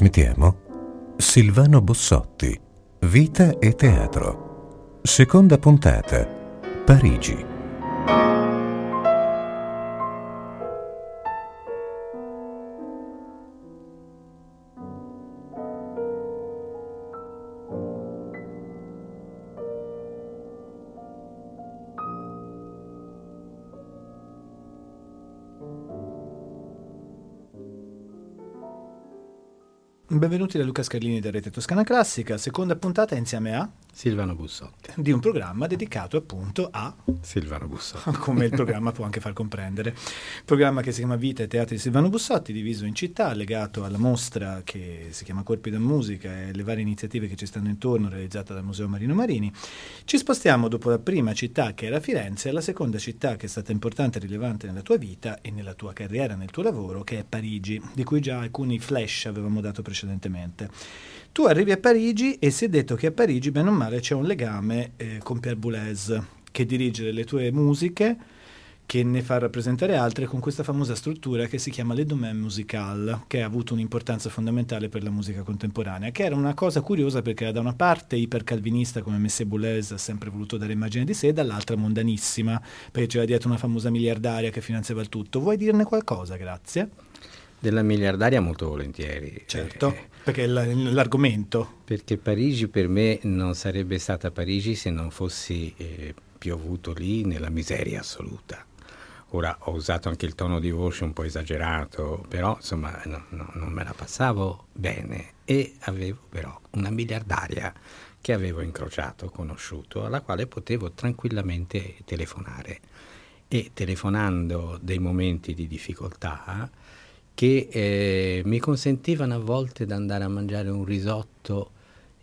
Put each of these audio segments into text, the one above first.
trasmettiamo Silvano Bossotti, Vita e Teatro. Seconda puntata, Parigi. Benvenuti da Luca Scarlini da Rete Toscana Classica, seconda puntata insieme a Silvano Bussotti. Di un programma dedicato appunto a Silvano Bussotti. Come il programma può anche far comprendere. Programma che si chiama Vita e Teatri di Silvano Bussotti, diviso in città, legato alla mostra che si chiama Corpi da Musica e le varie iniziative che ci stanno intorno, realizzate dal Museo Marino Marini. Ci spostiamo dopo la prima città che era Firenze alla seconda città che è stata importante e rilevante nella tua vita e nella tua carriera, nel tuo lavoro, che è Parigi, di cui già alcuni flash avevamo dato precedentemente. Tu arrivi a Parigi e si è detto che a Parigi, bene o male, c'è un legame eh, con Pierre Boulez, che dirige le tue musiche, che ne fa rappresentare altre con questa famosa struttura che si chiama Le Domaine Musical, che ha avuto un'importanza fondamentale per la musica contemporanea, che era una cosa curiosa perché era da una parte ipercalvinista come Messie Boulez ha sempre voluto dare immagine di sé, dall'altra mondanissima, perché c'era dietro una famosa miliardaria che finanziava il tutto. Vuoi dirne qualcosa? Grazie. Della miliardaria molto volentieri. Certo, eh, perché l'argomento. Perché Parigi per me non sarebbe stata Parigi se non fossi eh, piovuto lì nella miseria assoluta. Ora ho usato anche il tono di voce un po' esagerato, però insomma no, no, non me la passavo bene e avevo però una miliardaria che avevo incrociato, conosciuto, alla quale potevo tranquillamente telefonare. E telefonando dei momenti di difficoltà, che eh, mi consentivano a volte di andare a mangiare un risotto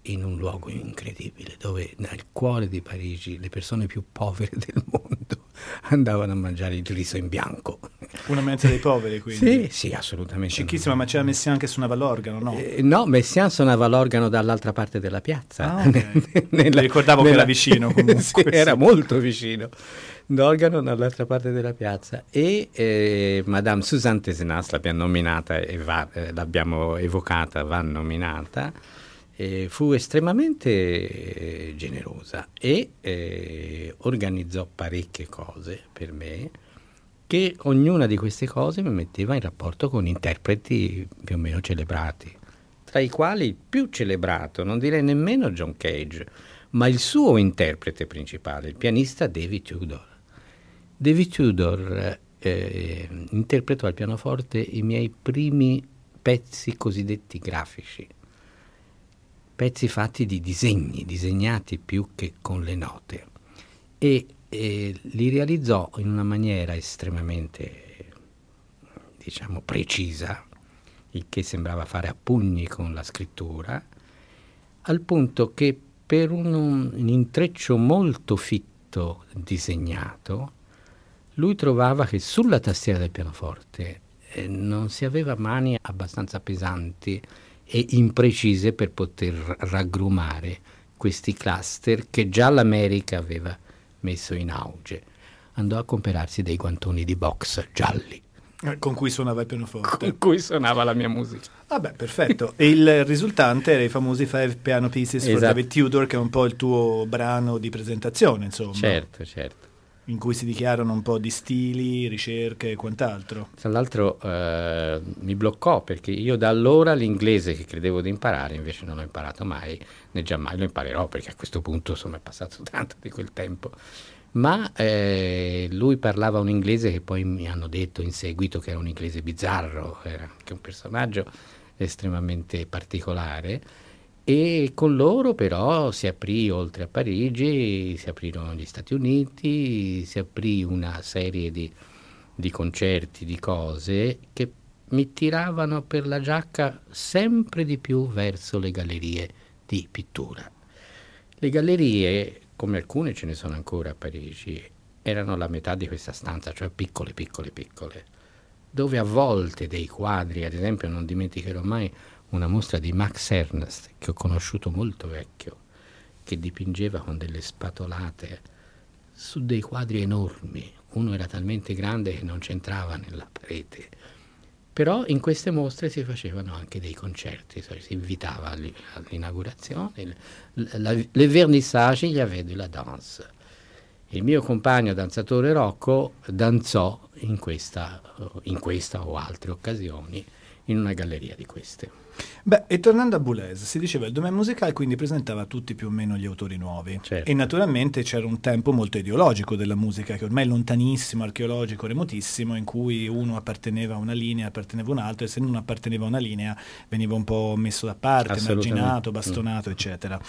in un luogo incredibile, dove nel cuore di Parigi le persone più povere del mondo andavano a mangiare il riso in bianco. Una mensa dei poveri, quindi? Sì, sì, assolutamente. Cicchissima, ma c'era Messiaen che suonava l'organo, no? Eh, no, Messiaen suonava l'organo dall'altra parte della piazza. Ah, okay. nella, ricordavo nella... che era vicino comunque. sì, era molto vicino d'organo dall'altra parte della piazza e eh, Madame Suzanne Tesenas l'abbiamo nominata e va, eh, l'abbiamo evocata, va nominata, eh, fu estremamente eh, generosa e eh, organizzò parecchie cose per me che ognuna di queste cose mi metteva in rapporto con interpreti più o meno celebrati, tra i quali il più celebrato, non direi nemmeno John Cage, ma il suo interprete principale, il pianista David Tudor. David Tudor eh, interpretò al pianoforte i miei primi pezzi cosiddetti grafici, pezzi fatti di disegni, disegnati più che con le note, e, e li realizzò in una maniera estremamente, diciamo, precisa, il che sembrava fare a pugni con la scrittura, al punto che per un, un intreccio molto fitto disegnato, lui trovava che sulla tastiera del pianoforte eh, non si aveva mani abbastanza pesanti e imprecise per poter raggrumare questi cluster che già l'America aveva messo in auge. Andò a comprarsi dei guantoni di box gialli. Eh, con cui suonava il pianoforte. Con cui suonava la mia musica. Vabbè, perfetto. e il risultante era i famosi Five Piano Pieces esatto. for David Tudor, che è un po' il tuo brano di presentazione, insomma. Certo, certo in cui si dichiarano un po' di stili, ricerche e quant'altro. Tra l'altro eh, mi bloccò perché io da allora l'inglese che credevo di imparare invece non l'ho imparato mai, né già mai lo imparerò perché a questo punto insomma è passato tanto di quel tempo. Ma eh, lui parlava un inglese che poi mi hanno detto in seguito che era un inglese bizzarro, era anche un personaggio estremamente particolare e con loro però si aprì, oltre a Parigi, si aprirono gli Stati Uniti, si aprì una serie di, di concerti, di cose che mi tiravano per la giacca sempre di più verso le gallerie di pittura. Le gallerie, come alcune ce ne sono ancora a Parigi, erano la metà di questa stanza, cioè piccole, piccole, piccole, dove a volte dei quadri, ad esempio non dimenticherò mai una mostra di Max Ernst che ho conosciuto molto vecchio, che dipingeva con delle spatolate su dei quadri enormi. Uno era talmente grande che non c'entrava nella parete. Però in queste mostre si facevano anche dei concerti, cioè si invitava all'inaugurazione, le, vernissage, gli avait de la danse. Il mio compagno danzatore Rocco danzò in questa, in questa o altre occasioni in una galleria di queste. Beh, e tornando a Boulez, si diceva il domain musicale quindi presentava tutti più o meno gli autori nuovi. Certo. E naturalmente c'era un tempo molto ideologico della musica, che ormai è lontanissimo, archeologico, remotissimo, in cui uno apparteneva a una linea, apparteneva a un'altra, e se non apparteneva a una linea veniva un po' messo da parte, marginato, bastonato, mm. eccetera.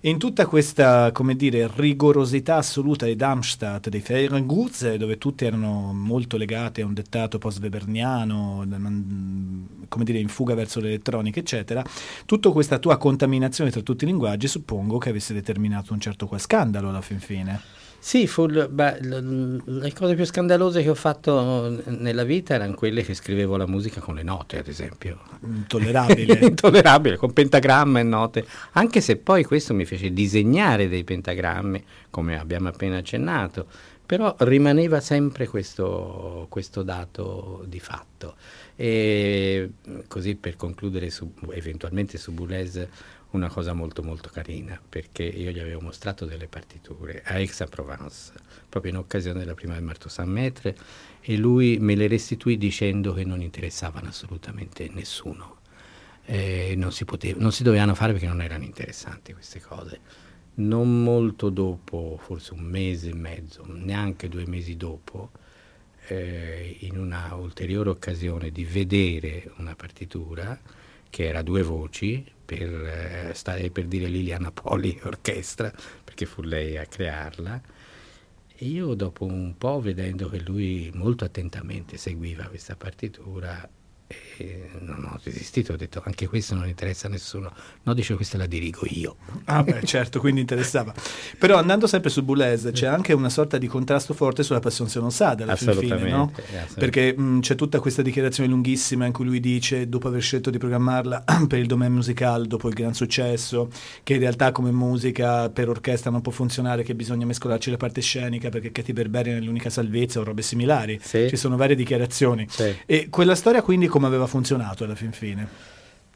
E in tutta questa, come dire, rigorosità assoluta di Darmstadt, dei Feierengutze, dove tutti erano molto legati a un dettato post-weberniano, come dire, in fuga verso l'elettronica, eccetera, eccetera, tutta questa tua contaminazione tra tutti i linguaggi suppongo che avesse determinato un certo qual scandalo alla fin fine. Sì, fu, beh, le cose più scandalose che ho fatto nella vita erano quelle che scrivevo la musica con le note, ad esempio. Intollerabile. Intollerabile, con pentagramma e note. Anche se poi questo mi fece disegnare dei pentagrammi, come abbiamo appena accennato, però rimaneva sempre questo, questo dato di fatto. E così per concludere su, eventualmente su Boulez una cosa molto molto carina, perché io gli avevo mostrato delle partiture a Aix-en-Provence, proprio in occasione della prima del Marto San Metre, e lui me le restituì dicendo che non interessavano assolutamente nessuno. Eh, non, si poteva, non si dovevano fare perché non erano interessanti queste cose. Non molto dopo, forse un mese e mezzo, neanche due mesi dopo, eh, in una ulteriore occasione di vedere una partitura che era due voci per, eh, stare per dire Liliana Poli orchestra perché fu lei a crearla. E io dopo un po' vedendo che lui molto attentamente seguiva questa partitura e non ho resistito, ho detto anche questo non interessa a nessuno. No, dice questa la dirigo io. Ah beh, certo, quindi interessava. Però andando sempre su Boulez c'è anche una sorta di contrasto forte sulla Passione Senosada alla fine, no? Perché mh, c'è tutta questa dichiarazione lunghissima in cui lui dice, dopo aver scelto di programmarla per il domain musicale, dopo il gran successo, che in realtà come musica per orchestra non può funzionare, che bisogna mescolarci la parte scenica perché Katy Berberian è l'unica salvezza o robe similari. Sì. Ci sono varie dichiarazioni. Sì. E quella storia quindi come aveva funzionato alla fin fine?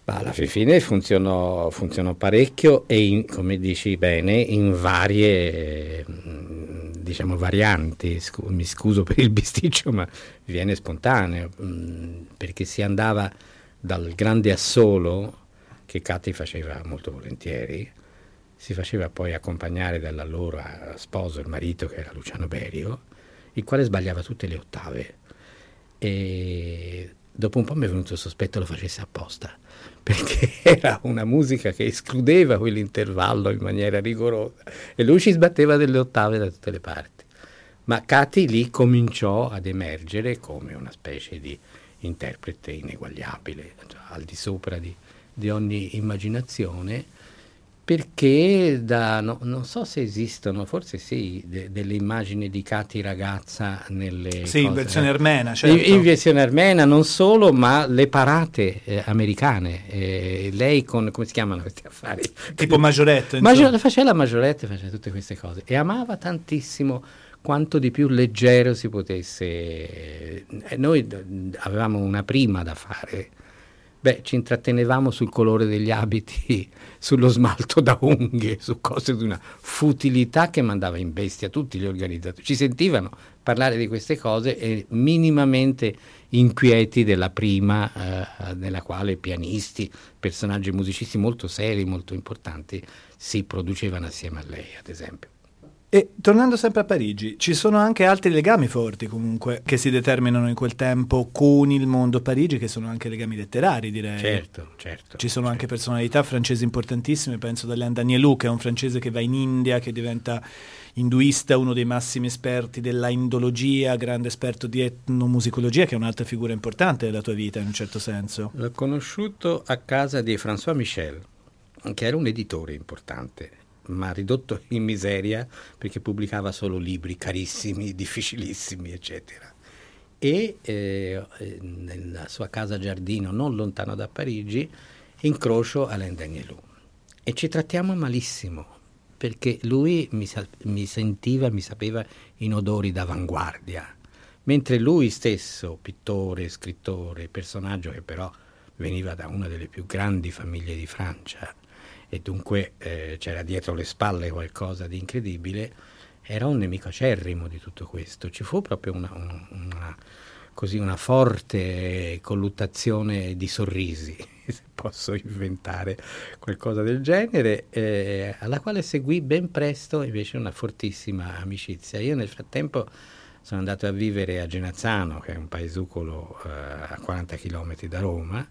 Ma alla fin fine funzionò, funzionò parecchio e, in, come dici bene, in varie mm, diciamo, varianti. Scu- mi scuso per il bisticcio, ma viene spontaneo, mh, mm, perché si andava dal grande assolo che Cati faceva molto volentieri, si faceva poi accompagnare dall'allora sposo, il marito che era Luciano Berio, il quale sbagliava tutte le ottave. E dopo un po' mi è venuto il sospetto lo facesse apposta, perché era una musica che escludeva quell'intervallo in maniera rigorosa e lui ci sbatteva delle ottave da tutte le parti. Ma Cati lì cominciò ad emergere come una specie di interprete ineguagliabile, cioè al di sopra di, di ogni immaginazione perché da, no, non so se esistono, forse sì, de, delle immagini di Cati ragazza nelle... Sì, cose, in versione armena, certo. In, in, versione armena non solo, ma le parate eh, americane. Eh, lei con, come si chiamano questi affari? Tipo Majorette. Major, faceva la Majorette, faceva tutte queste cose. E amava tantissimo quanto di più leggero si potesse... Eh, noi avevamo una prima da fare Beh, ci intrattenevamo sul colore degli abiti, sullo smalto da unghie, su cose di una futilità che mandava in bestia tutti gli organizzatori. Ci sentivano parlare di queste cose e minimamente inquieti della prima, eh, nella quale pianisti, personaggi musicisti molto seri, molto importanti, si producevano assieme a lei, ad esempio. E tornando sempre a Parigi, ci sono anche altri legami forti comunque che si determinano in quel tempo con il mondo Parigi, che sono anche legami letterari, direi. Certo, certo. Ci sono certo. anche personalità francesi importantissime, penso ad Alain Danielou, che è un francese che va in India, che diventa induista, uno dei massimi esperti della indologia, grande esperto di etnomusicologia, che è un'altra figura importante della tua vita in un certo senso. L'ho conosciuto a casa di François Michel, che era un editore importante ma ridotto in miseria perché pubblicava solo libri carissimi, difficilissimi, eccetera. E eh, nella sua casa giardino, non lontano da Parigi, incrocio Alain Danielou. E ci trattiamo malissimo, perché lui mi, sa- mi sentiva, mi sapeva in odori d'avanguardia, mentre lui stesso, pittore, scrittore, personaggio che però veniva da una delle più grandi famiglie di Francia e dunque eh, c'era dietro le spalle qualcosa di incredibile, era un nemico acerrimo di tutto questo. Ci fu proprio una, una, così una forte colluttazione di sorrisi, se posso inventare qualcosa del genere, eh, alla quale seguì ben presto invece una fortissima amicizia. Io nel frattempo sono andato a vivere a Genazzano, che è un paesucolo eh, a 40 km da Roma,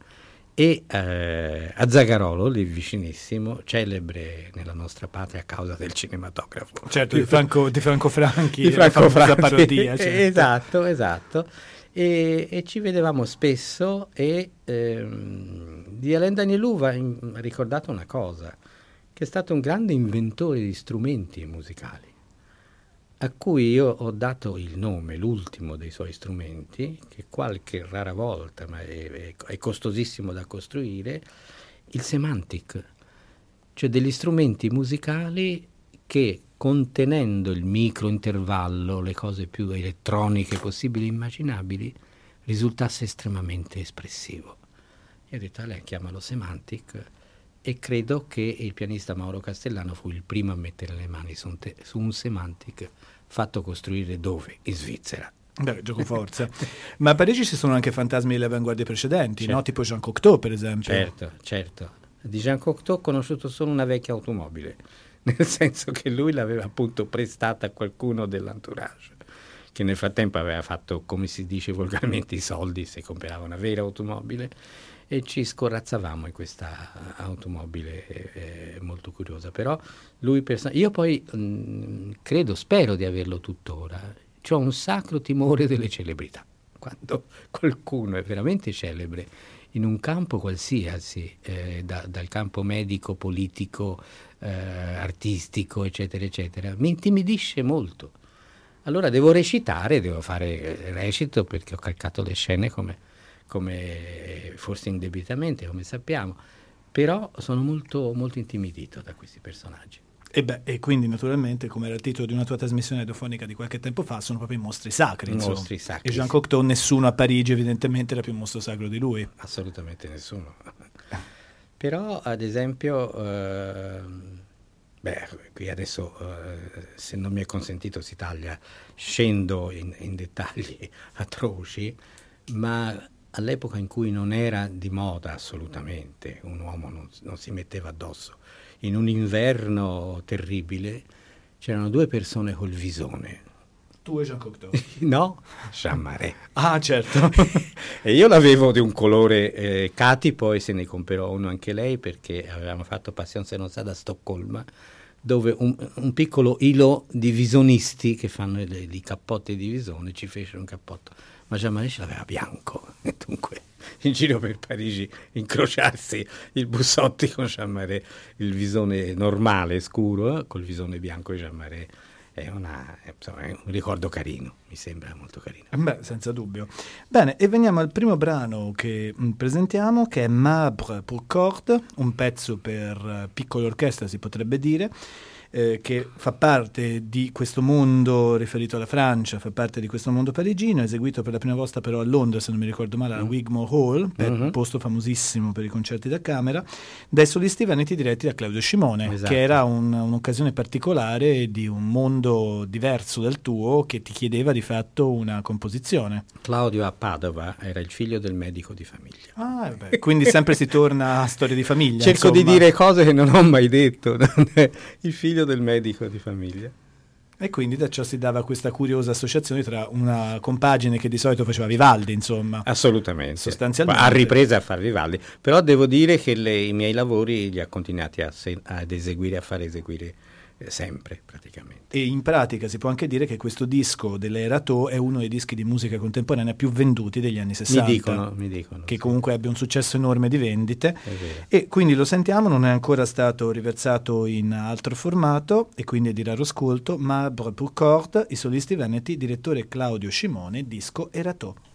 e eh, a Zagarolo, lì vicinissimo, celebre nella nostra patria a causa del cinematografo. Certo, di Franco, di Franco Franchi, di Franco Franchi. parodia. Certo. Esatto, esatto. E, e, ci vedevamo spesso e ehm, di Alain Danielou ha ricordato una cosa, che è stato un grande inventore di strumenti musicali a cui io ho dato il nome, l'ultimo dei suoi strumenti, che qualche rara volta, ma è, è, costosissimo da costruire, il semantic, cioè degli strumenti musicali che contenendo il microintervallo, le cose più elettroniche possibili e immaginabili, risultasse estremamente espressivo. Io ho detto a lei chiamalo semantic e credo che il pianista Mauro Castellano fu il primo a mettere le mani su un, te- su un semantic fatto costruire dove? In Svizzera. Beh, gioco forza. Ma a Parigi ci sono anche fantasmi delle avanguardie precedenti, certo. no? tipo Jean Cocteau, per esempio. Certo, certo. Di Jean Cocteau ho conosciuto solo una vecchia automobile, nel senso che lui l'aveva appunto prestata a qualcuno dell'entourage, che nel frattempo aveva fatto, come si dice volgarmente, i soldi se comprava una vera automobile e ci scorazzavamo in questa automobile eh, molto curiosa. Però lui person- io poi mh, mm, credo, spero di averlo tuttora, ho un sacro timore delle celebrità. Quando qualcuno è veramente celebre in un campo qualsiasi, eh, da, dal campo medico, politico, eh, artistico, eccetera, eccetera, mi intimidisce molto. Allora devo recitare, devo fare recito perché ho calcato le scene come come forse indebitamente, come sappiamo, però sono molto, molto intimidito da questi personaggi. E, beh, e quindi naturalmente, come era il titolo di una tua trasmissione radiofonica di qualche tempo fa, sono proprio i mostri sacri. I mostri sacri. E Jean Cocteau, nessuno a Parigi evidentemente era più un mostro sacro di lui. Assolutamente nessuno. Però, ad esempio, eh, beh, qui adesso, eh, se non mi è consentito, si taglia, scendo in, in dettagli atroci, ma all'epoca in cui non era di moda assolutamente, un uomo non, non si metteva addosso, in un inverno terribile c'erano due persone col visone. Tu e Jean Cocteau? no, Jean Marais. ah, certo. e io l'avevo di un colore eh, cati, poi se ne comprò uno anche lei perché avevamo fatto Passion se non sa da Stoccolma, dove un, un, piccolo ilo di visonisti che fanno i cappotti di visone ci fecero un cappotto ma Jean Marais ce l'aveva bianco e dunque in giro per Parigi incrociarsi il Bussotti con Jean Marais, il visone normale scuro eh, col visone bianco di Jean Marais è, una, è, un ricordo carino, mi sembra molto carino. Beh, senza dubbio. Bene, e veniamo al primo brano che mm, presentiamo, che è Mabre pour corde, un pezzo per uh, piccola orchestra si potrebbe dire, eh, che fa parte di questo mondo riferito alla Francia, fa parte di questo mondo parigino, eseguito per la prima volta però a Londra, se non mi ricordo male, alla mm. Wigmore Hall, mm-hmm. posto famosissimo per i concerti da camera, dai solisti veneti diretti da Claudio Scimone, esatto. che era un, un'occasione particolare di un mondo diverso dal tuo che ti chiedeva di fatto una composizione. Claudio a Padova era il figlio del medico di famiglia. Ah, beh, quindi sempre si torna a storia di famiglia. Cerco insomma. di dire cose che non ho mai detto. il figlio figlio del medico di famiglia. E quindi da ciò si dava questa curiosa associazione tra una compagine che di solito faceva Vivaldi, insomma. Assolutamente. Sostanzialmente. Ha ripreso a fare Vivaldi. Però devo dire che le, i miei lavori li ha continuati a se, ad eseguire, a far eseguire sempre praticamente. E in pratica si può anche dire che questo disco dell'Erato è uno dei dischi di musica contemporanea più venduti degli anni 60. Mi dicono, mi dicono. Che sì. comunque abbia un successo enorme di vendite. E quindi lo sentiamo, non è ancora stato riversato in altro formato e quindi è di raro ascolto, ma pour corde, i solisti veneti, direttore Claudio Scimone, disco Erato.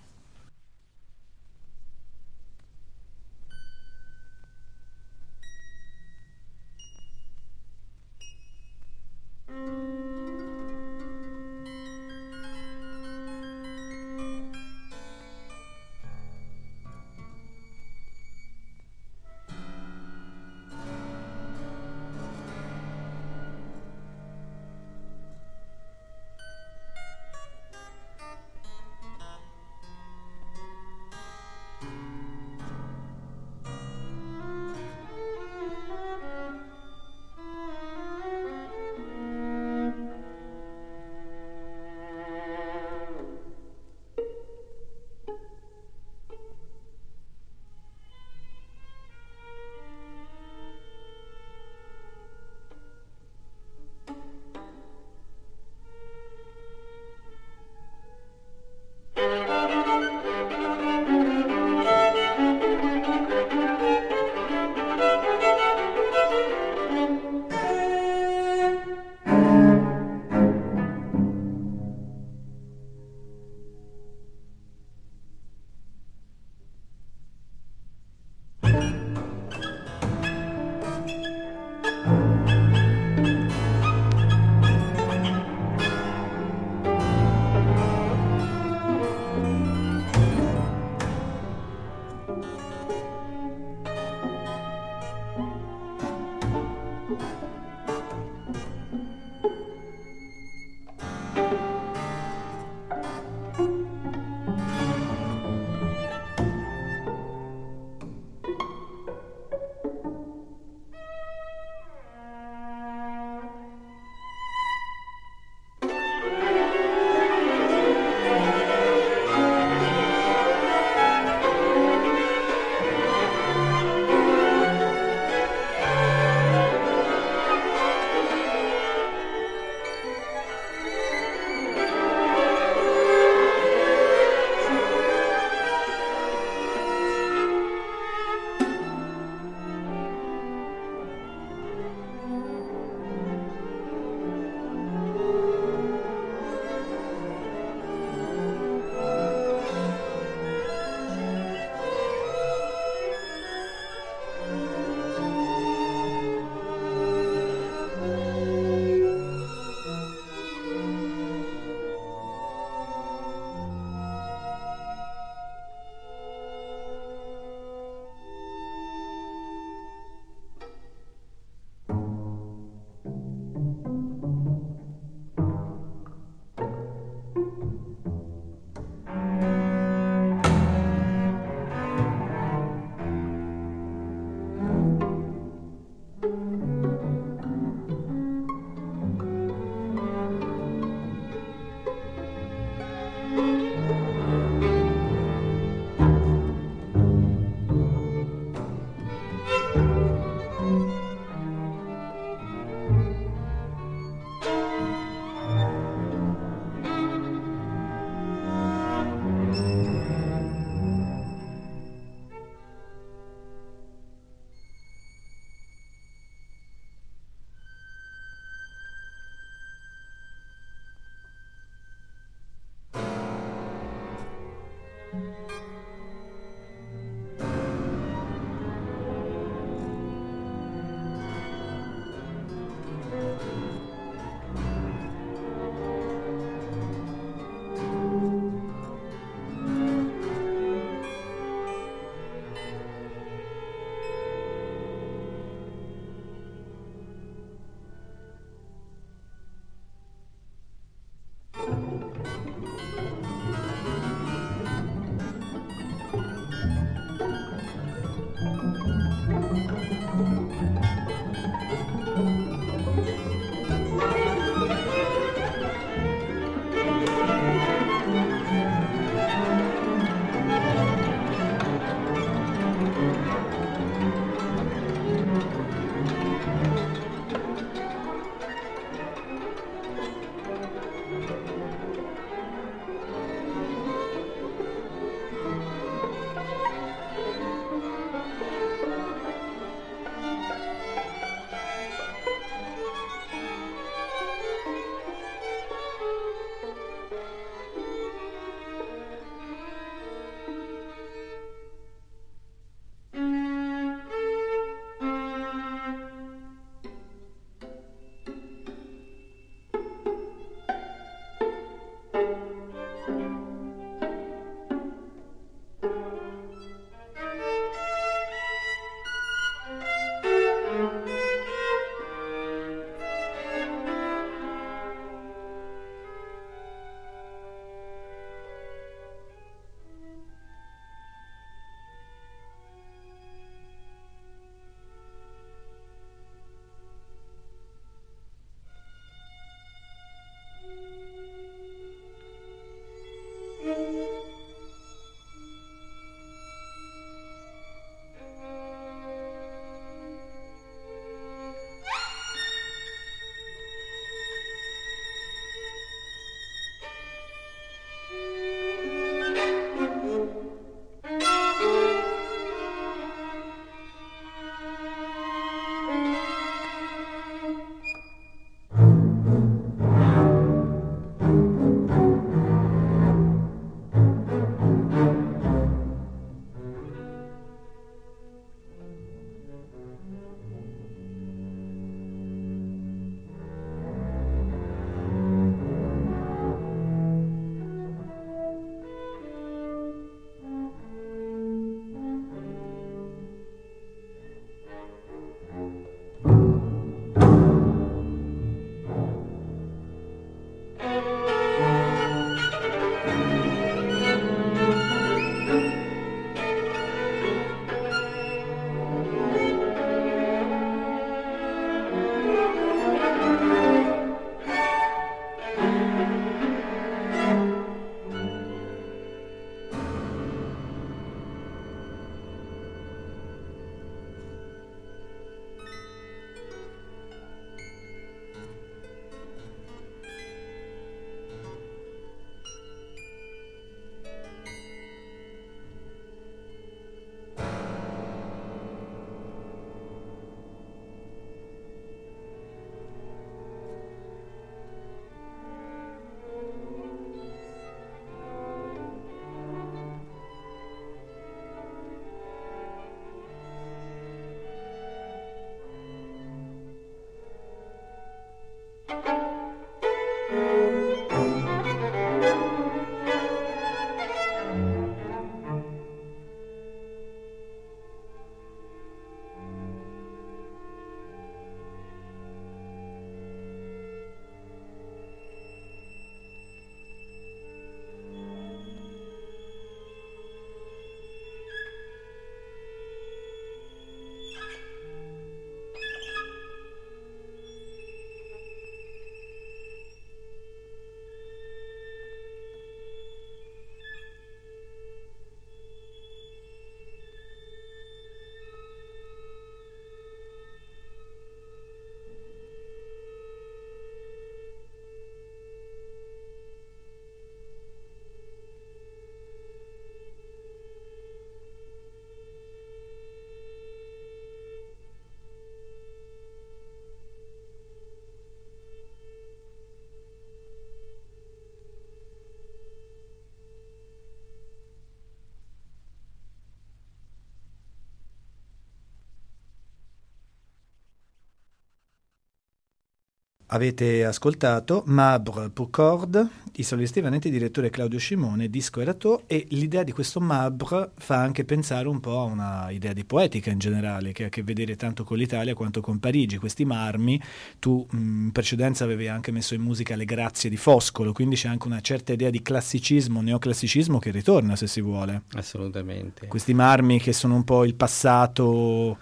Avete ascoltato Mabre pour corde, i solisti vanenti direttore Claudio Scimone, disco Erato e l'idea di questo Mabre fa anche pensare un po' a una idea di poetica in generale che ha a che vedere tanto con l'Italia quanto con Parigi, questi marmi, tu in precedenza avevi anche messo in musica le grazie di Foscolo, quindi c'è anche una certa idea di classicismo, neoclassicismo che ritorna se si vuole. Assolutamente. Questi marmi che sono un po' il passato,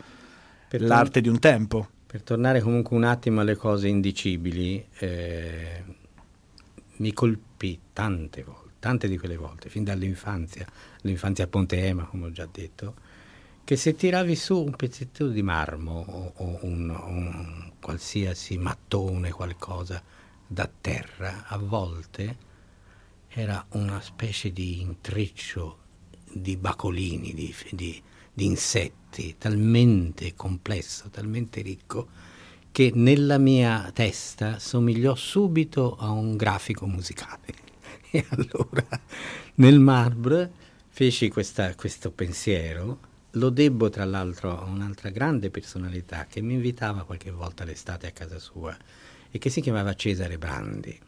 per l'arte di un tempo. Per tornare comunque un attimo alle cose indicibili, eh, mi colpì tante volte, tante di quelle volte, fin dall'infanzia, l'infanzia a Ponte Ema, come ho già detto, che se tiravi su un pezzetto di marmo o, o un, un qualsiasi mattone, qualcosa da terra, a volte era una specie di intreccio di bacolini, di, di, di insetti, talmente complesso, talmente ricco, che nella mia testa somigliò subito a un grafico musicale. E allora nel marbre feci questa, questo pensiero, lo debbo tra l'altro a un'altra grande personalità che mi invitava qualche volta l'estate a casa sua e che si chiamava Cesare Brandi.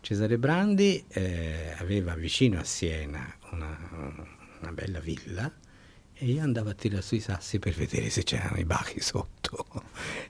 Cesare Brandi eh, aveva vicino a Siena una, una bella villa e io andavo a tirare sui sassi per vedere se c'erano i bachi sotto.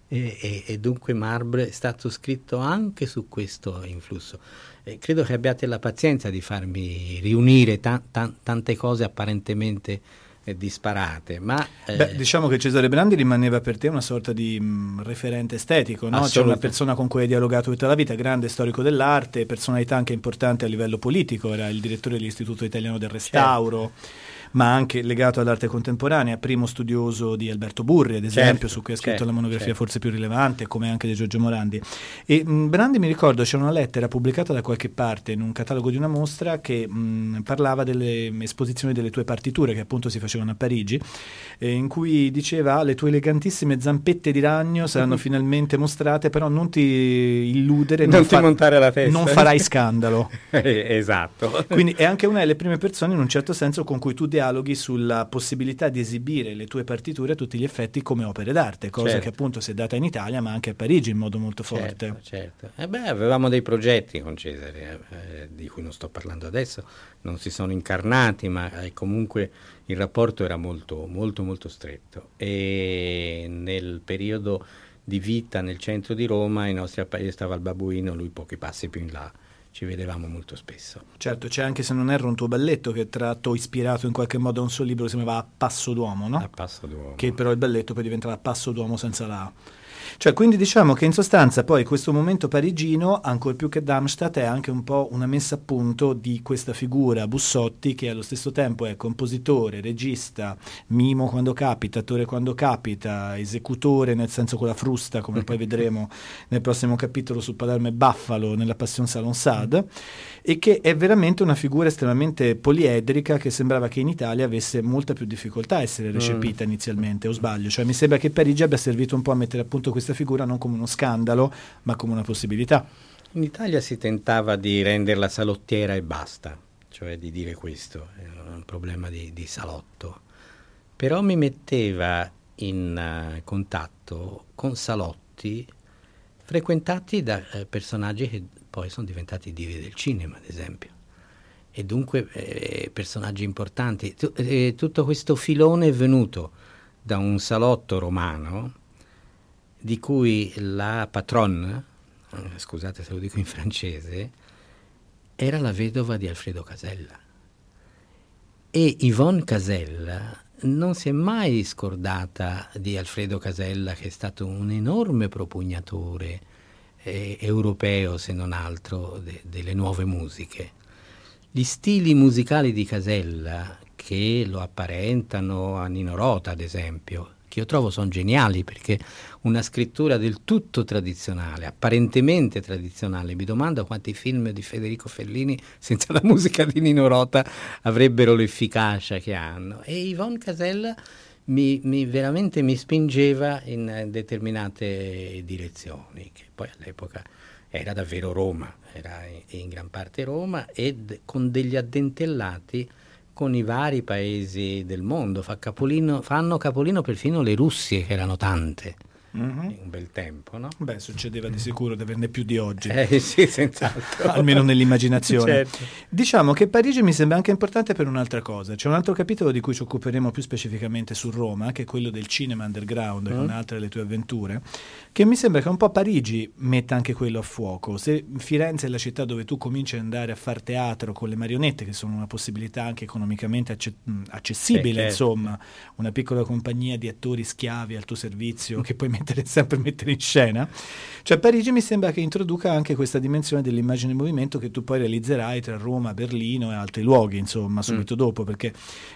E, e, e dunque Marbre è stato scritto anche su questo influsso. E credo che abbiate la pazienza di farmi riunire ta- ta- tante cose apparentemente eh, disparate. Ma, eh... Beh, diciamo che Cesare Brandi rimaneva per te una sorta di mh, mm, referente estetico, no? C'è una persona con cui hai dialogato tutta la vita, grande storico dell'arte, personalità anche importante a livello politico, era il direttore dell'Istituto Italiano del Restauro. Certo ma anche legato all'arte contemporanea, primo studioso di Alberto Burri, ad esempio, certo, su cui ha scritto certo, la monografia certo. forse più rilevante, come anche di Giorgio Morandi. E mh, Brandi mi ricordo c'è una lettera pubblicata da qualche parte in un catalogo di una mostra che mh, parlava delle esposizioni delle tue partiture che appunto si facevano a Parigi, eh, in cui diceva le tue elegantissime zampette di ragno saranno finalmente mostrate, però non ti illudere, non, non ti fa- montare la testa. Non farai scandalo. esatto. Quindi è anche una delle prime persone in un certo senso con cui tu dialoghi sulla possibilità di esibire le tue partiture a tutti gli effetti come opere d'arte, cosa certo. che appunto si è data in Italia ma anche a Parigi in modo molto forte. Certo, certo. Eh beh, avevamo dei progetti con Cesare, eh, di cui non sto parlando adesso, non si sono incarnati, ma eh, comunque il rapporto era molto, molto, molto stretto. E nel periodo di vita nel centro di Roma, i nostri paesi stava al Babuino, lui pochi passi più in là ci vedevamo molto spesso. Certo, c'è anche se non erro un tuo balletto che è tratto ispirato in qualche modo a un suo libro che si chiamava A Passo d'Uomo, no? A Passo d'Uomo. Che però il balletto poi diventava Passo d'Uomo senza la A. Cioè, quindi diciamo che in sostanza poi questo momento parigino, ancora più che Darmstadt, è anche un po' una messa a punto di questa figura Bussotti che allo stesso tempo è compositore, regista, mimo quando capita, attore quando capita, esecutore nel senso con la frusta, come poi vedremo nel prossimo capitolo su Palermo e Buffalo nella Passion Salon Sad, e che è veramente una figura estremamente poliedrica che sembrava che in Italia avesse molta più difficoltà a essere recepita mm. inizialmente, o sbaglio? Cioè mi sembra che Parigi abbia servito un po' a mettere a punto questa questa figura non come uno scandalo, ma come una possibilità. In Italia si tentava di renderla salottiera e basta, cioè di dire questo, è un problema di, di salotto. Però mi metteva in uh, contatto con salotti frequentati da uh, personaggi che poi sono diventati divi del cinema, ad esempio. E dunque eh, personaggi importanti. T- eh, tutto questo filone è venuto da un salotto romano di cui la patronne, eh, scusate se lo dico in francese, era la vedova di Alfredo Casella. E Yvonne Casella non si è mai scordata di Alfredo Casella, che è stato un enorme propugnatore eh, europeo, se non altro, de- delle nuove musiche. Gli stili musicali di Casella, che lo apparentano a Nino Rota, ad esempio, che io trovo sono geniali perché una scrittura del tutto tradizionale, apparentemente tradizionale, mi domando quanti film di Federico Fellini senza la musica di Nino Rota avrebbero l'efficacia che hanno. E Yvonne Casella mi, mi, veramente mi spingeva in determinate direzioni, che poi all'epoca era davvero Roma, era in, in gran parte Roma, e con degli addentellati con i vari paesi del mondo, fa capolino, fanno capolino perfino le Russie, che erano tante, mm-hmm. un bel tempo, no? Beh, succedeva di sicuro di averne più di oggi. Eh sì, senz'altro. Almeno nell'immaginazione. certo. Diciamo che Parigi mi sembra anche importante per un'altra cosa. C'è un altro capitolo di cui ci occuperemo più specificamente su Roma, che è quello del cinema underground, mm. che è un'altra delle tue avventure, che mi sembra che un po' Parigi metta anche quello a fuoco. Se Firenze è la città dove tu cominci ad andare a far teatro con le marionette, che sono una possibilità anche economicamente acce- accessibile, sì, certo. insomma, una piccola compagnia di attori schiavi al tuo servizio che puoi mettere, sempre mettere in scena, cioè Parigi mi sembra che introduca anche questa dimensione dell'immagine in movimento che tu poi realizzerai tra Roma, Berlino e altri luoghi, insomma, mm. subito mm. dopo, perché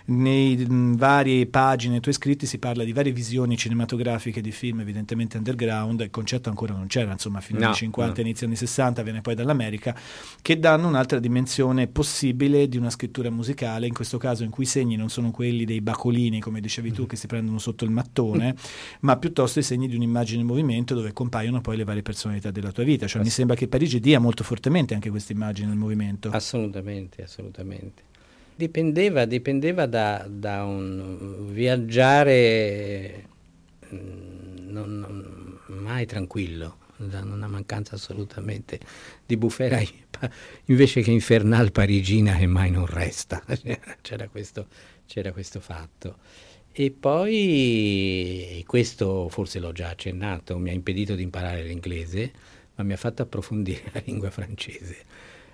nei mh, varie pagine tue scritti si parla di varie visioni cinematografiche di film evidentemente underground, il concetto ancora non c'era, insomma, fino no, anni 50, no. inizio anni 60, viene poi dall'America, che danno un'altra dimensione possibile di una scrittura musicale, in questo caso in cui i segni non sono quelli dei bacolini, come dicevi tu, mm. che si prendono sotto il mattone, ma piuttosto i segni di un'immagine in movimento dove compaiono poi le varie personalità della tua vita. Cioè, mi sembra che Parigi dia molto fortemente anche questa immagine del movimento. Assolutamente, assolutamente. Dipendeva, dipendeva da, da un viaggiare mm, non, non, mai tranquillo, da una mancanza assolutamente di bufera invece che infernal parigina che mai non resta. C'era questo, c'era questo fatto. E poi, questo forse l'ho già accennato, mi ha impedito di imparare l'inglese, ma mi ha fatto approfondire la lingua francese.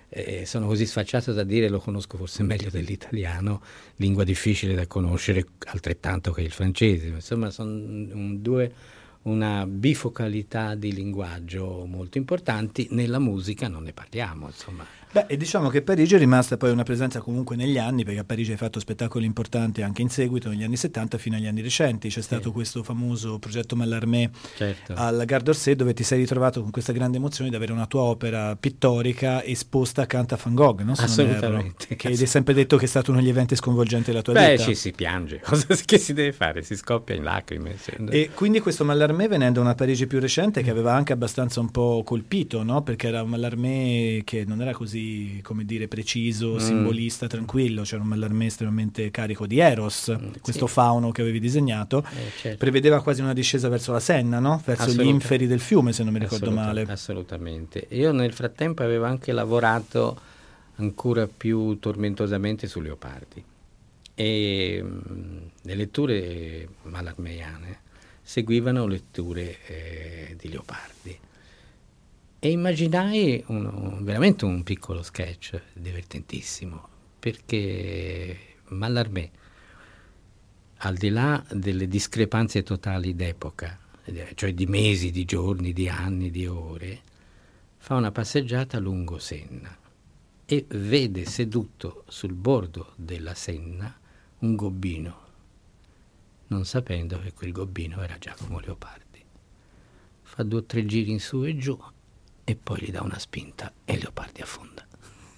Eh, sono così sfacciato da dire lo conosco forse meglio dell'italiano, lingua difficile da conoscere altrettanto che il francese. Insomma, sono un, due una bifocalità di linguaggio molto importanti, nella musica non ne parliamo, insomma. Beh, e diciamo che Parigi è rimasta poi una presenza comunque negli anni, perché a Parigi hai fatto spettacoli importanti anche in seguito, negli anni 70 fino agli anni recenti. C'è stato questo famoso progetto Mallarmé certo. al Gare d'Orsay, dove ti sei ritrovato con questa grande emozione di avere una tua opera pittorica esposta accanto a Van Gogh, no? Se Assolutamente. Che hai sempre detto che è stato uno degli eventi sconvolgenti della tua Beh, vita. Beh, ci si piange, cosa che si deve fare? Si scoppia in lacrime. E quindi questo Mallarmé, venendo da una Parigi più recente, che aveva anche abbastanza un po' colpito, no? Perché era un Mallarmé che non era così, come dire, preciso, mm. simbolista, tranquillo, c'era un Mallarmé estremamente carico di Eros, mm, questo sì. fauno che avevi disegnato, eh, certo. prevedeva quasi una discesa verso la Senna, no? verso gli inferi del fiume, se non mi ricordo Assoluta, male. Assolutamente. Io nel frattempo avevo anche lavorato ancora più tormentosamente su Leopardi e mh, mm, le letture malarmeiane seguivano letture eh, di Leopardi e immaginai un, veramente un piccolo sketch divertentissimo, perché Mallarmé, al di là delle discrepanze totali d'epoca, cioè di mesi, di giorni, di anni, di ore, fa una passeggiata lungo Senna e vede seduto sul bordo della Senna un gobbino, non sapendo che quel gobbino era Giacomo Leopardi. Fa due o tre giri in su e giù e poi gli dà una spinta e Leopardi affonda.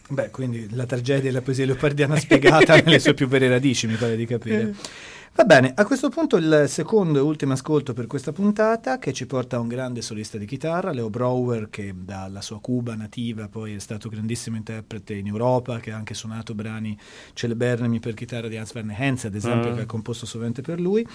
Beh, quindi la tragedia della poesia leopardiana spiegata nelle sue più vere radici, mi pare di capire. Va bene, a questo punto il secondo e ultimo ascolto per questa puntata che ci porta a un grande solista di chitarra, Leo Brower, che dalla sua Cuba nativa poi è stato grandissimo interprete in Europa, che ha anche suonato brani celeberrimi per chitarra di Hans Werner Henze, ad esempio, mm. che ha composto sovente per lui.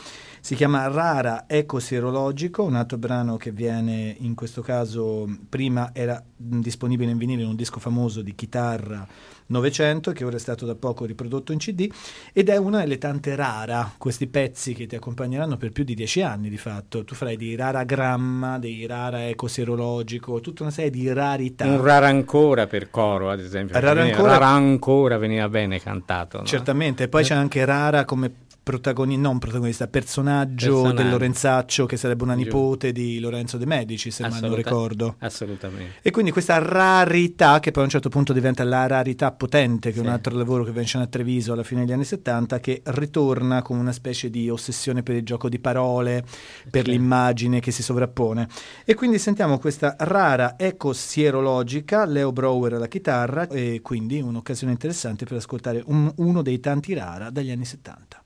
Si chiama Rara Eco Sierologico, un altro brano che viene in questo caso prima era disponibile in vinile in un disco famoso di chitarra Novecento, che ora è stato da poco riprodotto in CD, ed è una delle tante rara, questi pezzi che ti accompagneranno per più di dieci anni di fatto. Tu farai di rara gramma, dei rara ecoserologico, tutta una serie di rarità. Un rara ancora per coro, ad esempio. Rara ancora, rara ancora veniva bene cantato. No? Certamente, poi eh. c'è anche rara come protagonista, non protagonista, personaggio, personaggio, del Lorenzaccio che sarebbe una nipote di Lorenzo De Medici, se Assoluta, non ricordo. Assolutamente. E quindi questa rarità, che poi a un certo punto diventa la rarità potente, che sì. è un altro lavoro che venne a Treviso alla fine degli anni 70, che ritorna come una specie di ossessione per il gioco di parole, per sì. l'immagine che si sovrappone. E quindi sentiamo questa rara eco sierologica, Leo Brower alla chitarra, e quindi un'occasione interessante per ascoltare un, uno dei tanti rara dagli anni 70.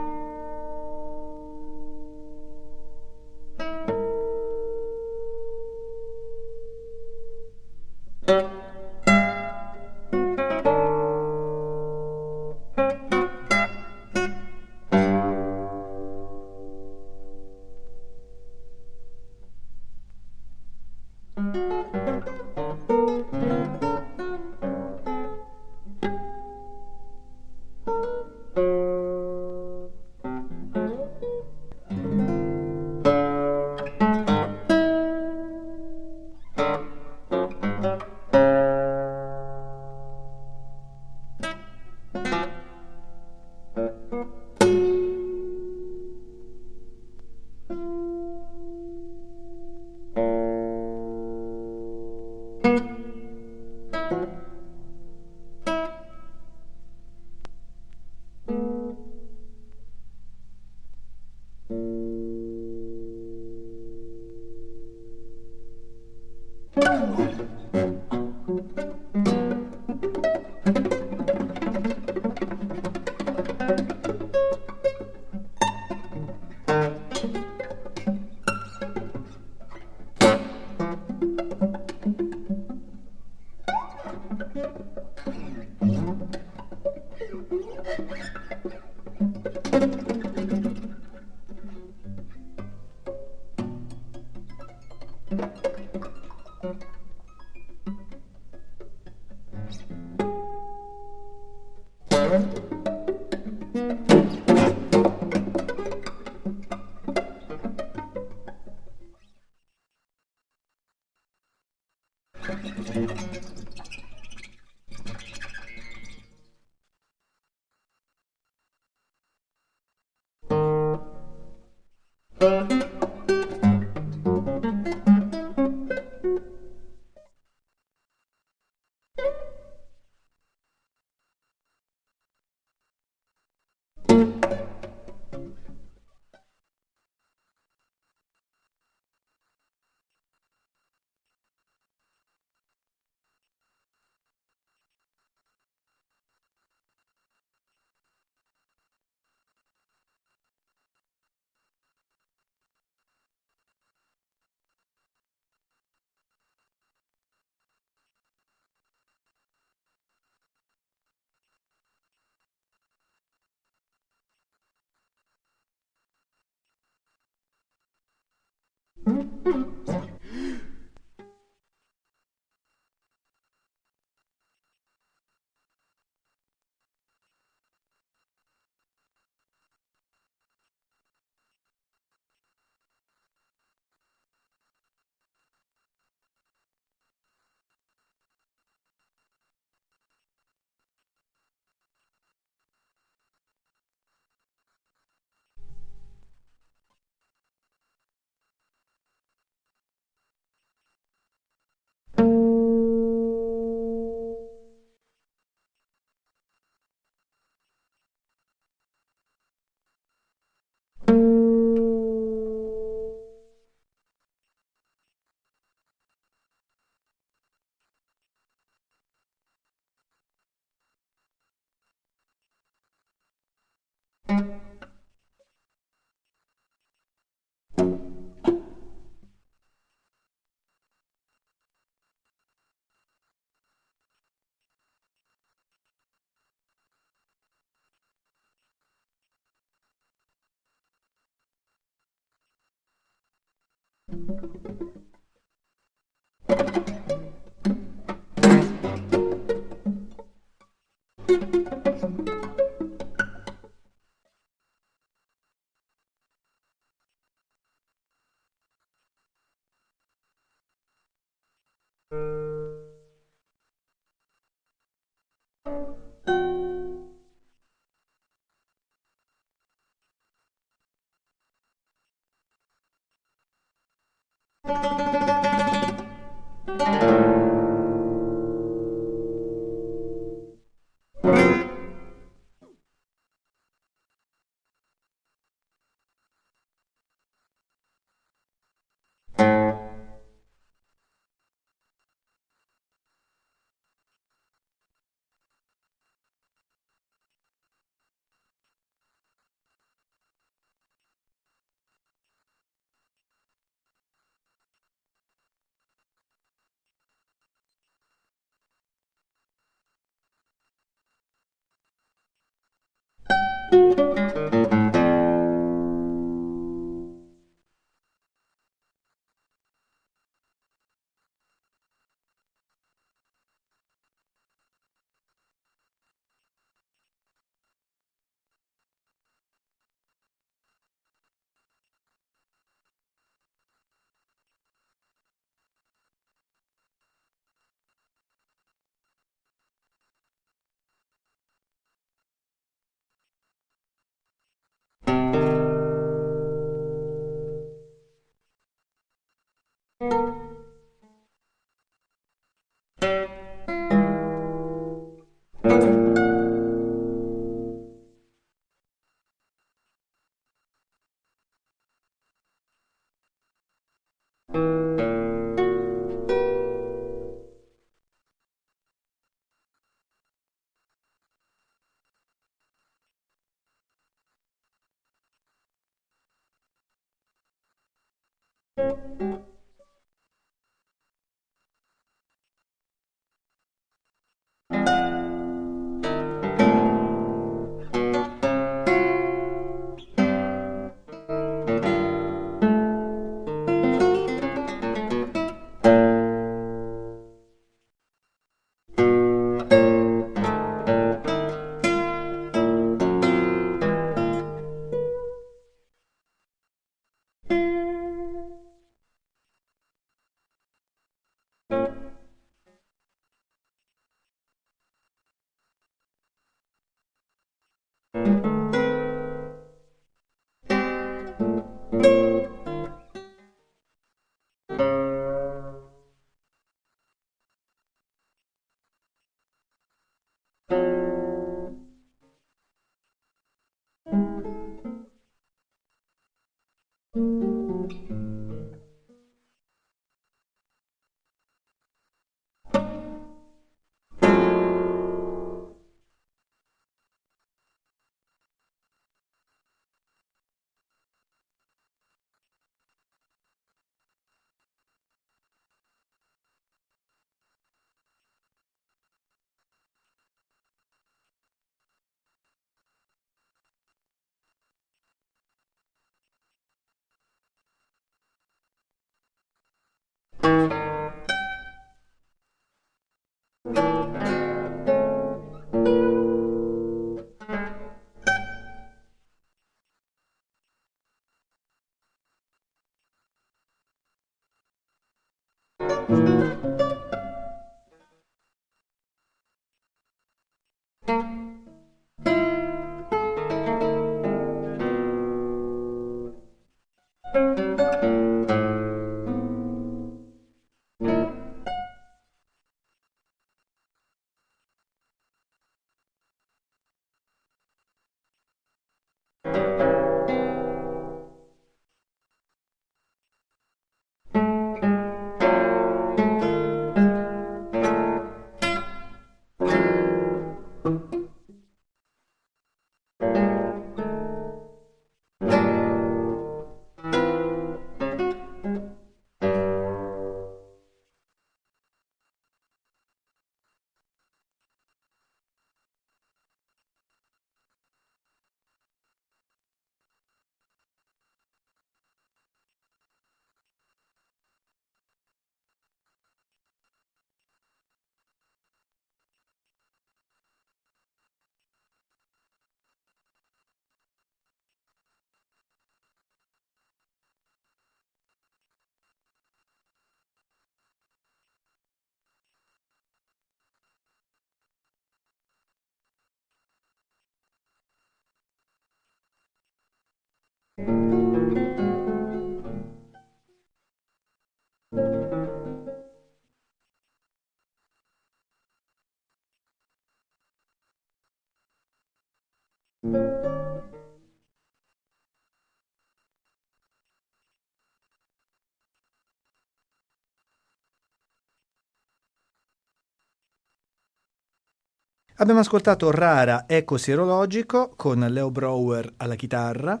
Abbiamo ascoltato Rara Eco Sierologico con Leo Brower alla chitarra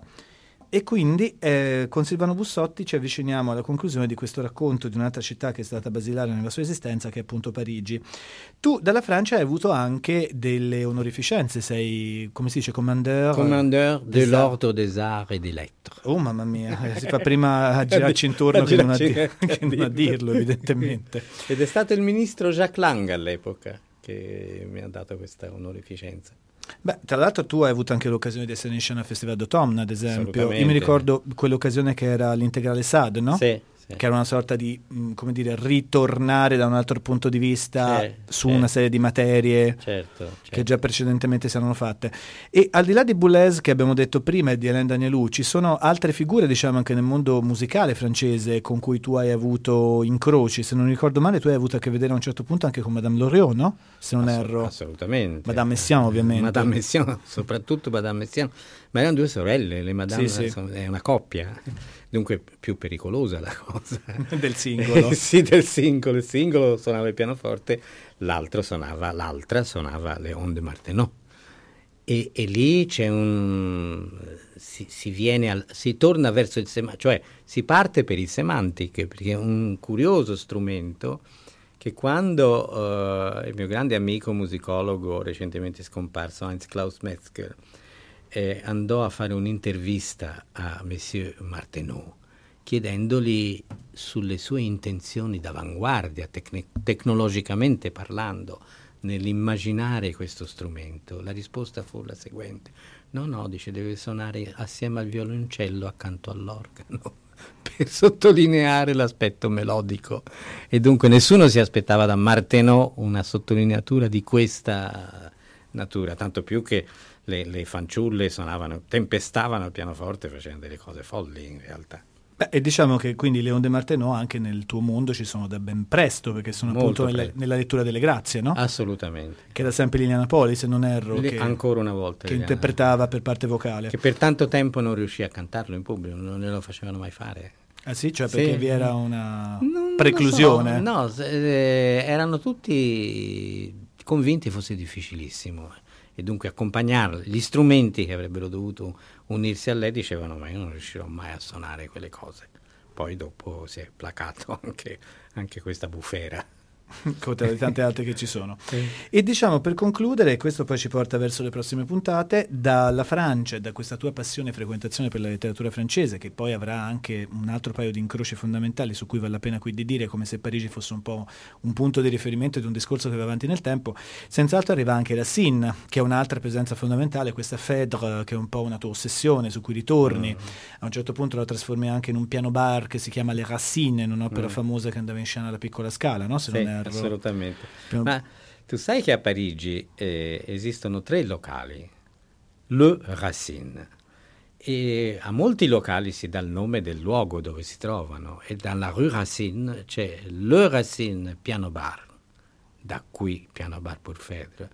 e quindi eh, con Silvano Bussotti ci avviciniamo alla conclusione di questo racconto di un'altra città che è stata basilare nella sua esistenza, che è appunto Parigi. Tu dalla Francia hai avuto anche delle onorificenze, sei, come si dice, commandeur? Commandeur de l'Ordre des Arts et des Lettres. Oh mamma mia, eh, si fa prima a girarci intorno che non, a, che non a dirlo, evidentemente. Ed è stato il ministro Jacques Lang all'epoca che mi ha dato questa onorificenza. Beh, tra l'altro tu hai avuto anche l'occasione di essere in scena al Festival d'Automne, ad esempio. Io mi ricordo quell'occasione che era l'integrale SAD, no? Sì, sì. che era una sorta di, mm, come dire, ritornare da un altro punto di vista Sì, su sì. una serie di materie Certo, certo. che già precedentemente si erano fatte. E al di là di Boulez che abbiamo detto prima e di Alain Danielou, ci sono altre figure, diciamo, anche nel mondo musicale francese con cui tu hai avuto incroci. Se non ricordo male, tu hai avuto a che vedere a un certo punto anche con Madame Loriot, no? Se non Assolut- erro. Assolutamente. Madame Messiaen, ovviamente. Madame Messiaen, soprattutto Madame Messiaen. Ma erano due sorelle, le Madame Sì, sì. è una coppia, dunque più pericolosa la cosa. Del singolo. sì, del singolo. Il singolo suonava il pianoforte, l'altro suonava, l'altra suonava le onde Martenot. e, e lì c'è un... Si, si, viene al, si torna verso il semantico, cioè si parte per il semantic, perché è un curioso strumento che quando uh, il mio grande amico musicologo recentemente scomparso Heinz Klaus Metzger eh, andò a fare un'intervista a Monsieur Martineau chiedendogli sulle sue intenzioni d'avanguardia, tecne- tecnologicamente parlando, nell'immaginare questo strumento. La risposta fu la seguente. No, no, dice, deve suonare assieme al violoncello accanto all'organo per sottolineare l'aspetto melodico. E dunque nessuno si aspettava da Martenot una sottolineatura di questa natura, tanto più che le, le fanciulle suonavano, tempestavano il pianoforte facendo delle cose folli in realtà. Beh, e diciamo che quindi Leon De Martenot anche nel tuo mondo ci sono da ben presto, perché sono Molto appunto nella, nella, lettura delle grazie, no? Assolutamente. Che era sempre Liliana Poli, se non erro. Le, che, ancora una volta. Che Liliana. interpretava per parte vocale. Che per tanto tempo non riuscì a cantarlo in pubblico, non glielo facevano mai fare. Ah sì? Cioè perché sì. vi era una non preclusione? So, no, eh, erano tutti convinti fosse difficilissimo e dunque accompagnarla. Gli strumenti che avrebbero dovuto unirsi a lei dicevano ma io non riuscirò mai a suonare quelle cose. Poi dopo si è placato anche, anche questa bufera. come le tante altre che ci sono. Sì. E diciamo per concludere, questo poi ci porta verso le prossime puntate, dalla Francia da questa tua passione e frequentazione per la letteratura francese, che poi avrà anche un altro paio di incroci fondamentali su cui vale la pena qui di dire, come se Parigi fosse un po' un punto di riferimento di un discorso che va avanti nel tempo, senz'altro arriva anche Racine, che è un'altra presenza fondamentale, questa Phèdre, che è un po' una tua ossessione su cui ritorni, mm. a un certo punto la trasformi anche in un piano bar che si chiama Le Racine, un'opera mm. famosa che andava in scena alla piccola scala, no? se sì. non erro. Assolutamente. Ma tu sai che a Parigi eh, esistono tre locali, Le Racine, e a molti locali si dà il nome del luogo dove si trovano e dalla Rue Racine c'è Le Racine Piano Bar, da qui Piano Bar pour Fedre,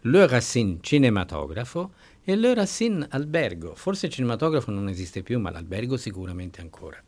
Le Racine Cinematografo e Le Racine Albergo. Forse il cinematografo non esiste più, ma l'albergo sicuramente ancora.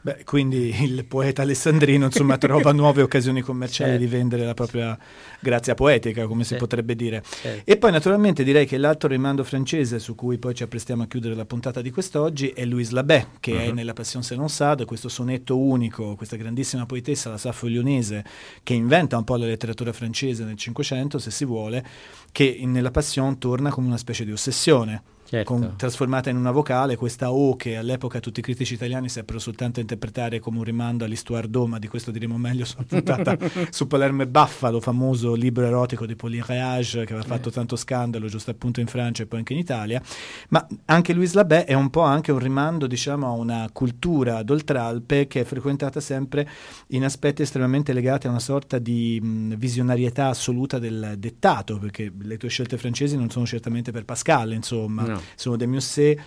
Beh, quindi il poeta alessandrino insomma, trova nuove occasioni commerciali certo. di vendere la propria grazia poetica, come certo. si potrebbe dire. Certo. E poi naturalmente direi che l'altro rimando francese su cui poi ci apprestiamo a chiudere la puntata di quest'oggi è Louise Labé, che uh-huh. è mhm. nella Passion se non Sade, questo sonetto unico, questa grandissima poetessa, la Saffo Lionese, che inventa un po' la letteratura francese nel Cinquecento, se si vuole, che nella Passion torna come una specie di ossessione certo. con, trasformata in una vocale, questa O che all'epoca tutti i critici italiani seppero soltanto interpretare come un rimando all'Histoire d'O, ma di questo diremo meglio sulla puntata su Palermo e Buffalo, famoso libro erotico di Pauline Réage che aveva fatto tanto scandalo giusto appunto in Francia e poi anche in Italia, ma anche Louise Labè è un po' anche un rimando diciamo a una cultura d'oltralpe che è frequentata sempre in aspetti estremamente legati a una sorta di mh, visionarietà assoluta del dettato, perché le tue scelte francesi non sono certamente per Pascal, insomma, no. Sono De Musset,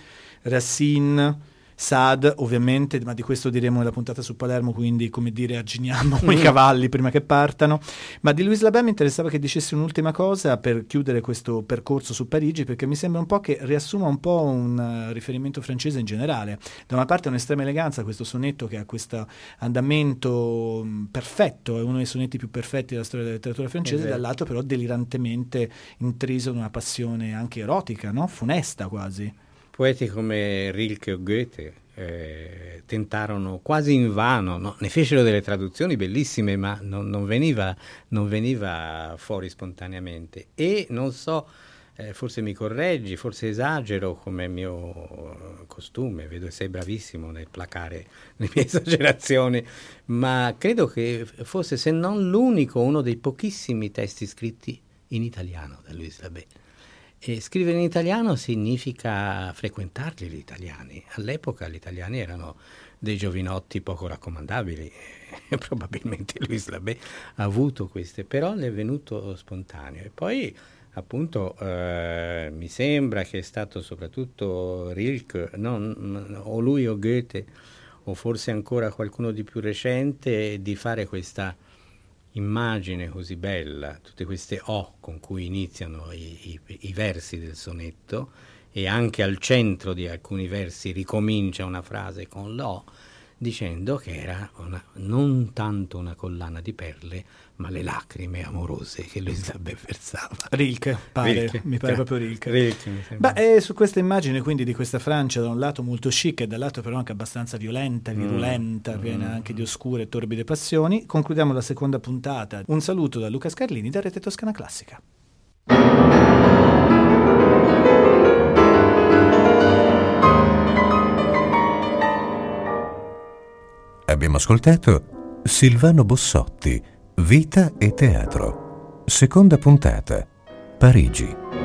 Racine, Sad, ovviamente, ma di questo diremo nella puntata su Palermo, quindi come dire arginiamo i cavalli prima che partano. Ma di Louis Labè mi interessava che dicessi un'ultima cosa per chiudere questo percorso su Parigi, perché mi sembra un po' che riassuma un po' un uh, riferimento francese in generale. Da una parte un'estrema eleganza, questo sonetto che ha questo andamento um, perfetto, è uno dei sonetti più perfetti della storia della letteratura francese, dall'altro però delirantemente intriso in una passione anche erotica, no? funesta quasi. Poeti come Rilke o Goethe eh, tentarono quasi in vano, no? ne fecero delle traduzioni bellissime, ma non, non, veniva, non veniva, fuori spontaneamente. E non so, eh, forse mi correggi, forse esagero come mio costume, vedo che sei bravissimo nel placare le mie esagerazioni, ma credo che fosse, se non l'unico, uno dei pochissimi testi scritti in italiano da Luis Labé. E scrivere in italiano significa frequentarli gli italiani. All'epoca gli italiani erano dei giovinotti poco raccomandabili, probabilmente Luis Labé ha avuto queste, però le è venuto spontaneo. E poi appunto eh, mi sembra che è stato soprattutto Rilke, non, o lui o Goethe, o forse ancora qualcuno di più recente, di fare questa immagine così bella, tutte queste O con cui iniziano i, i, i, versi del sonetto e anche al centro di alcuni versi ricomincia una frase con l'O, dicendo che era una, non tanto una collana di perle, ma le lacrime amorose che lui versava. Rilke, pare, Rilke, mi pare proprio Rilke. Rilke Beh, su questa immagine quindi di questa Francia, da un lato molto chic e dall'altro però anche abbastanza violenta, mm. virulenta, mm. piena mm. anche di oscure e torbide passioni, concludiamo la seconda puntata. Un saluto da Luca Scarlini da Rete Toscana Classica. Abbiamo ascoltato Silvano Bossotti, Vita e Teatro. Seconda puntata, Parigi.